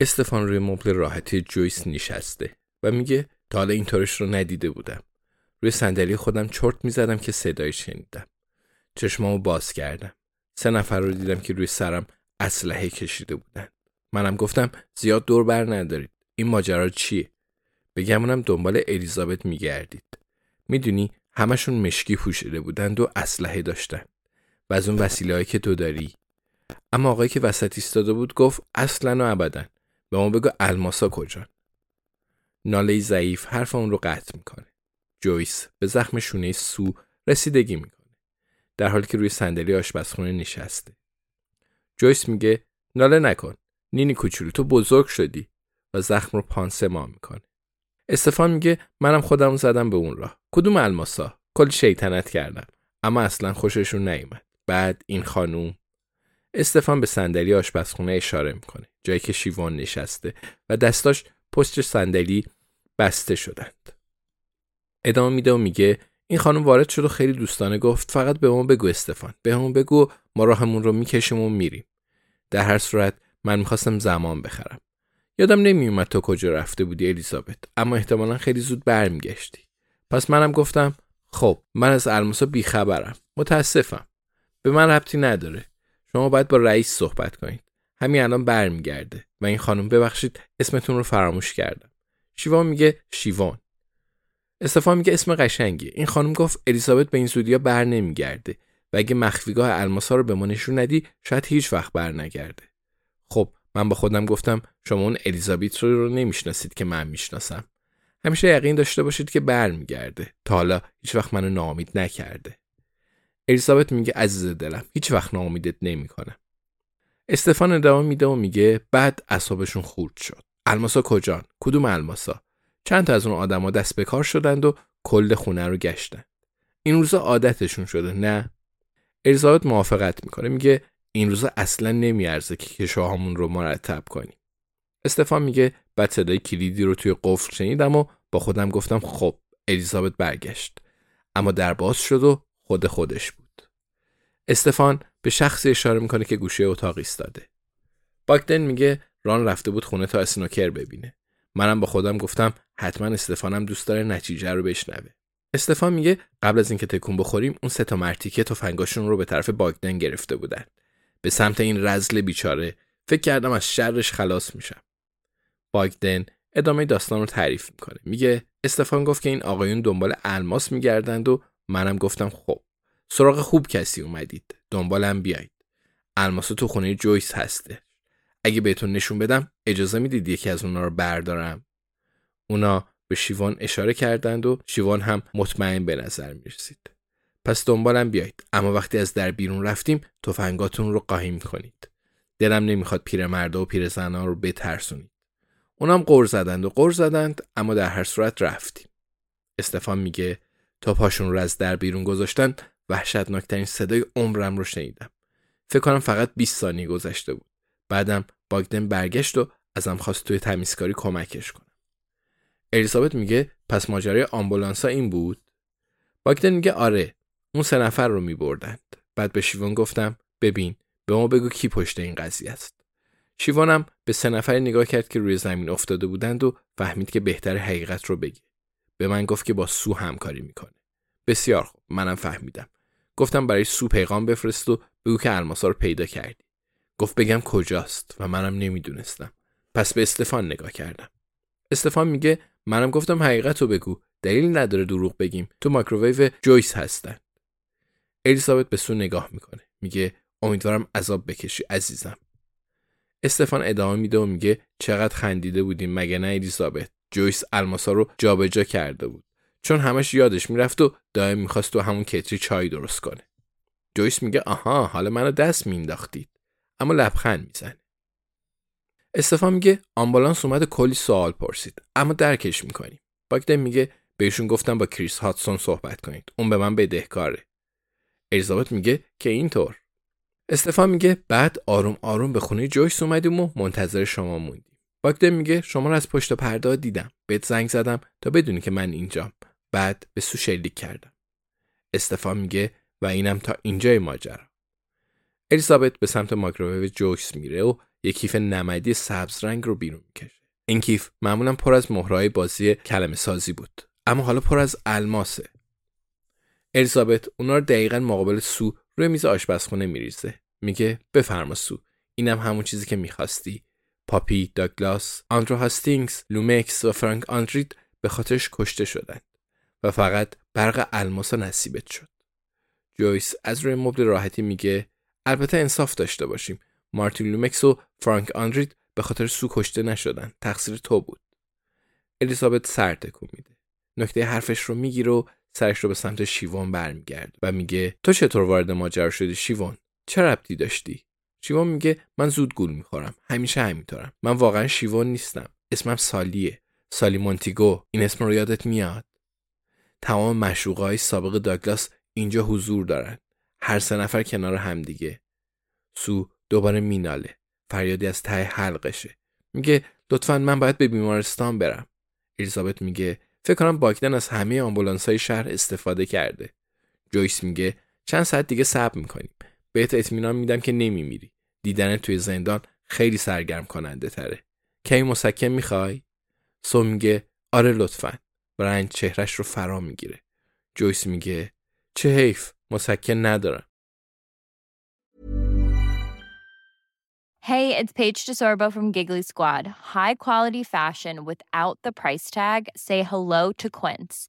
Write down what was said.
استفان روی مبل راحتی جویس نشسته و میگه تا حالا اینطورش رو ندیده بودم. روی صندلی خودم چرت می‌زدم که صدایی شنیدم. چشمامو باز کردم. سه نفر رو دیدم که روی سرم اسلحه کشیده بودن. منم گفتم زیاد دور بر ندارید. این ماجرا چیه؟ بگمونم دنبال الیزابت میگردید. می‌دونی همشون مشکی پوشیده بودند و اسلحه داشتن. و از اون وسیله که تو داری. اما آقایی که وسط ایستاده بود گفت اصلا و ابدا به ما بگو الماسا کجان. ناله ضعیف حرف اون رو قطع می‌کنه. جویس به زخم شونه سو رسیدگی می‌کنه. در حالی که روی صندلی آشپزخونه نشسته. جویس میگه ناله نکن. نینی کوچولو تو بزرگ شدی و زخم رو پانسما می‌کنه. استفان میگه منم خودم زدم به اون راه. کدوم الماسا؟ کلی شیطنت کردم. اما اصلا خوششون نیومد. بعد این خانوم استفان به صندلی آشپزخونه اشاره می‌کنه. جایی که شیوان نشسته و دستاش پشت صندلی بسته شدند. ادامه میده و میگه این خانم وارد شد و خیلی دوستانه گفت فقط به ما بگو استفان به همون بگو ما راهمون رو می‌کشیم و میریم. در هر صورت من می‌خواستم زمان بخرم. یادم نمیومد تو کجا رفته بودی الیزابت اما احتمالا خیلی زود برمیگشتی. پس منم گفتم خب من از الماسا بیخبرم متاسفم. به من ربطی نداره. شما باید با رئیس صحبت کنید. همین الان برمیگرده و این خانم ببخشید اسمتون رو فراموش کردم. شیوان میگه شیوان. استفان میگه اسم قشنگی. این خانم گفت الیزابت به این زودیا بر نمیگرده و اگه مخفیگاه الماسا رو به ما نشون ندی شاید هیچ وقت بر نگرده. خب من با خودم گفتم شما اون الیزابت رو, رو نمی‌شناسید که من می‌شناسم. همیشه یقین داشته باشید که برمیگرده. تا حالا هیچ وقت منو ناامید نکرده. الیزابت میگه عزیز دلم هیچ وقت ناامیدت نمی‌کنم استفان ادامه میده و میگه بعد اعصابشون خورد شد. الماسا کجان؟ کدوم الماسا؟ چند تا از اون آدما دست به کار شدند و کل خونه رو گشتن. این روزا عادتشون شده نه؟ الیزابت موافقت می‌کنه میگه این روزا اصلا نمیارزه که کشوهامون رو مرتب کنیم. استفان میگه بعد صدای کلیدی رو توی قفل شنیدم و با خودم گفتم خب الیزابت برگشت. اما در باز شد و خود خودش بود. استفان به شخصی اشاره می‌کنه که گوشه اتاق ایستاده. باکدن میگه ران رفته بود خونه تا اسنوکر ببینه. منم با خودم گفتم حتما استفانم دوست داره نتیجه رو بشنوه. استفان میگه قبل از اینکه تکون بخوریم اون سه تا مرتیکه تفنگاشون رو به طرف باگدن گرفته بودن. به سمت این رزل بیچاره فکر کردم از شرش خلاص میشم. باگدن ادامه داستان رو تعریف می‌کنه. میگه استفان گفت که این آقایون دنبال الماس میگردند و منم گفتم خب سراغ خوب کسی اومدید. دنبالم بیایید الماس تو خونه جویس هسته. اگه بهتون نشون بدم اجازه می‌دید یکی از اونا رو بردارم؟ اونا به شیوان اشاره کردند و شیوان هم مطمئن به نظر می‌رسید. پس دنبالم بیایید. اما وقتی از در بیرون رفتیم تفنگاتون رو قایم کنید. دلم نمی‌خواد پیرمردا و پیرزنا رو بترسونید. اونام قر زدند و قر زدند اما در هر صورت رفتیم. استفان میگه تا پاشون رو از در بیرون گذاشتن وحشتناکترین صدای عمرم رو شنیدم. فکر کنم فقط 20 ثانیه گذشته بود. بعدم باگدن برگشت و ازم خواست توی تمیزکاری کمکش کنم. الیزابت میگه پس ماجرای آمبولانسا این بود؟ باگدن میگه آره اون سه نفر رو میبردند. بعد به شیوان گفتم ببین به ما بگو کی پشت این قضیه است. شیوانم به سه نفر نگاه کرد که روی زمین افتاده بودند و فهمید که بهتر حقیقت رو بگه. به من گفت که با سو همکاری می‌کنه. بسیار خوب منم فهمیدم. گفتم برای سو پیغام بفرست و بگو که الماسا رو پیدا کردی. گفت بگم کجاست و منم نمی‌دونستم. پس به استفان نگاه کردم. استفان میگه منم گفتم حقیقت رو بگو. دلیل نداره دروغ بگیم. تو مایکروویو جویس هستن. الیزابت به سو نگاه می‌کنه. میگه امیدوارم عذاب بکشی عزیزم. استفان ادامه میده و میگه چقدر خندیده بودیم مگه نه الیزابت؟ جویس الماسا رو جابجا کرده بود. چون همش یادش می‌رفت و دائم می‌خواست تو همون کتری چای درست کنه. جویس میگه آها حالا منو دست مینداختید اما لبخند می‌زنه. استفان میگه آمبولانس اومد کلی سوال پرسید. اما درکش می‌کنیم. باگدن میگه بهشون گفتم با کریس هاتسون صحبت کنید. اون به من بدهکاره. الیزابت میگه که اینطور. استفان میگه بعد آروم آروم به خونه جویس اومدیم و منتظر شما موندیم. باگدن میگه شما رو از پشت پرده دیدم. بهت زنگ زدم تا بدونی که من اینجام. بعد به سو شلیک کردم. استفان میگه و اینم تا اینجای ماجرا. الیزابت به سمت مایکروویو جویس میره و یک کیف نمدی سبز رنگ رو بیرون می‌کشه. این کیف معمولا پر از مهرهای بازی کلمه سازی بود اما حالا پر از الماسه. الیزابت اونا رو دقیقا مقابل سو روی میز آشپزخونه میریزه. میگه بفرما سو اینم همون چیزی که می‌خواستی. پاپی داگلاس آندرو هاستینگز لومکس و فرانک آندرید به خاطرش کشته شدند و فقط برق الماسا نصیبت شد. جویس از روی مبل راحتی میگه البته انصاف داشته باشیم. مارتین لومکس و فرانک آندرید به خاطر سو کشته نشدن. تقصیر تو بود. الیزابت سر تکون میده. نکته حرفش رو می‌گیره و سرش رو به سمت شیوان برمیگردونه و میگه تو چطور وارد ماجرا شدی شیوان؟ چه ربطی داشتی؟ شیوان میگه من زود گول می‌خورم. همیشه همینطورم. من واقعا شیوان نیستم. اسمم سالیه. سالی مونتیگو. این اسم رو یادت میاد؟ تمام مشروقه سابق داگلاس اینجا حضور دارن. هر سه نفر کنار همدیگه سو دوباره میناله. فریادی از ته حلقشه. میگه لطفا من باید به بیمارستان برم. الیزابت میگه فکر کنم باکدن از همه آمبولانس های شهر استفاده کرده. جویس میگه چند ساعت دیگه صبر می‌کنیم. بهت اطمینان میدم که نمیمیری دیدن توی زندان خیلی سرگرم کننده تره کی مسکن می‌خوای سو میگه آره لطفا و رنج چهرش رو فرا می‌گیره جویس میگه چه حیف مسکن ندارم Hey, it's Paige DeSorbo from Giggly Squad. High quality fashion without the price tag. Say hello to Quince.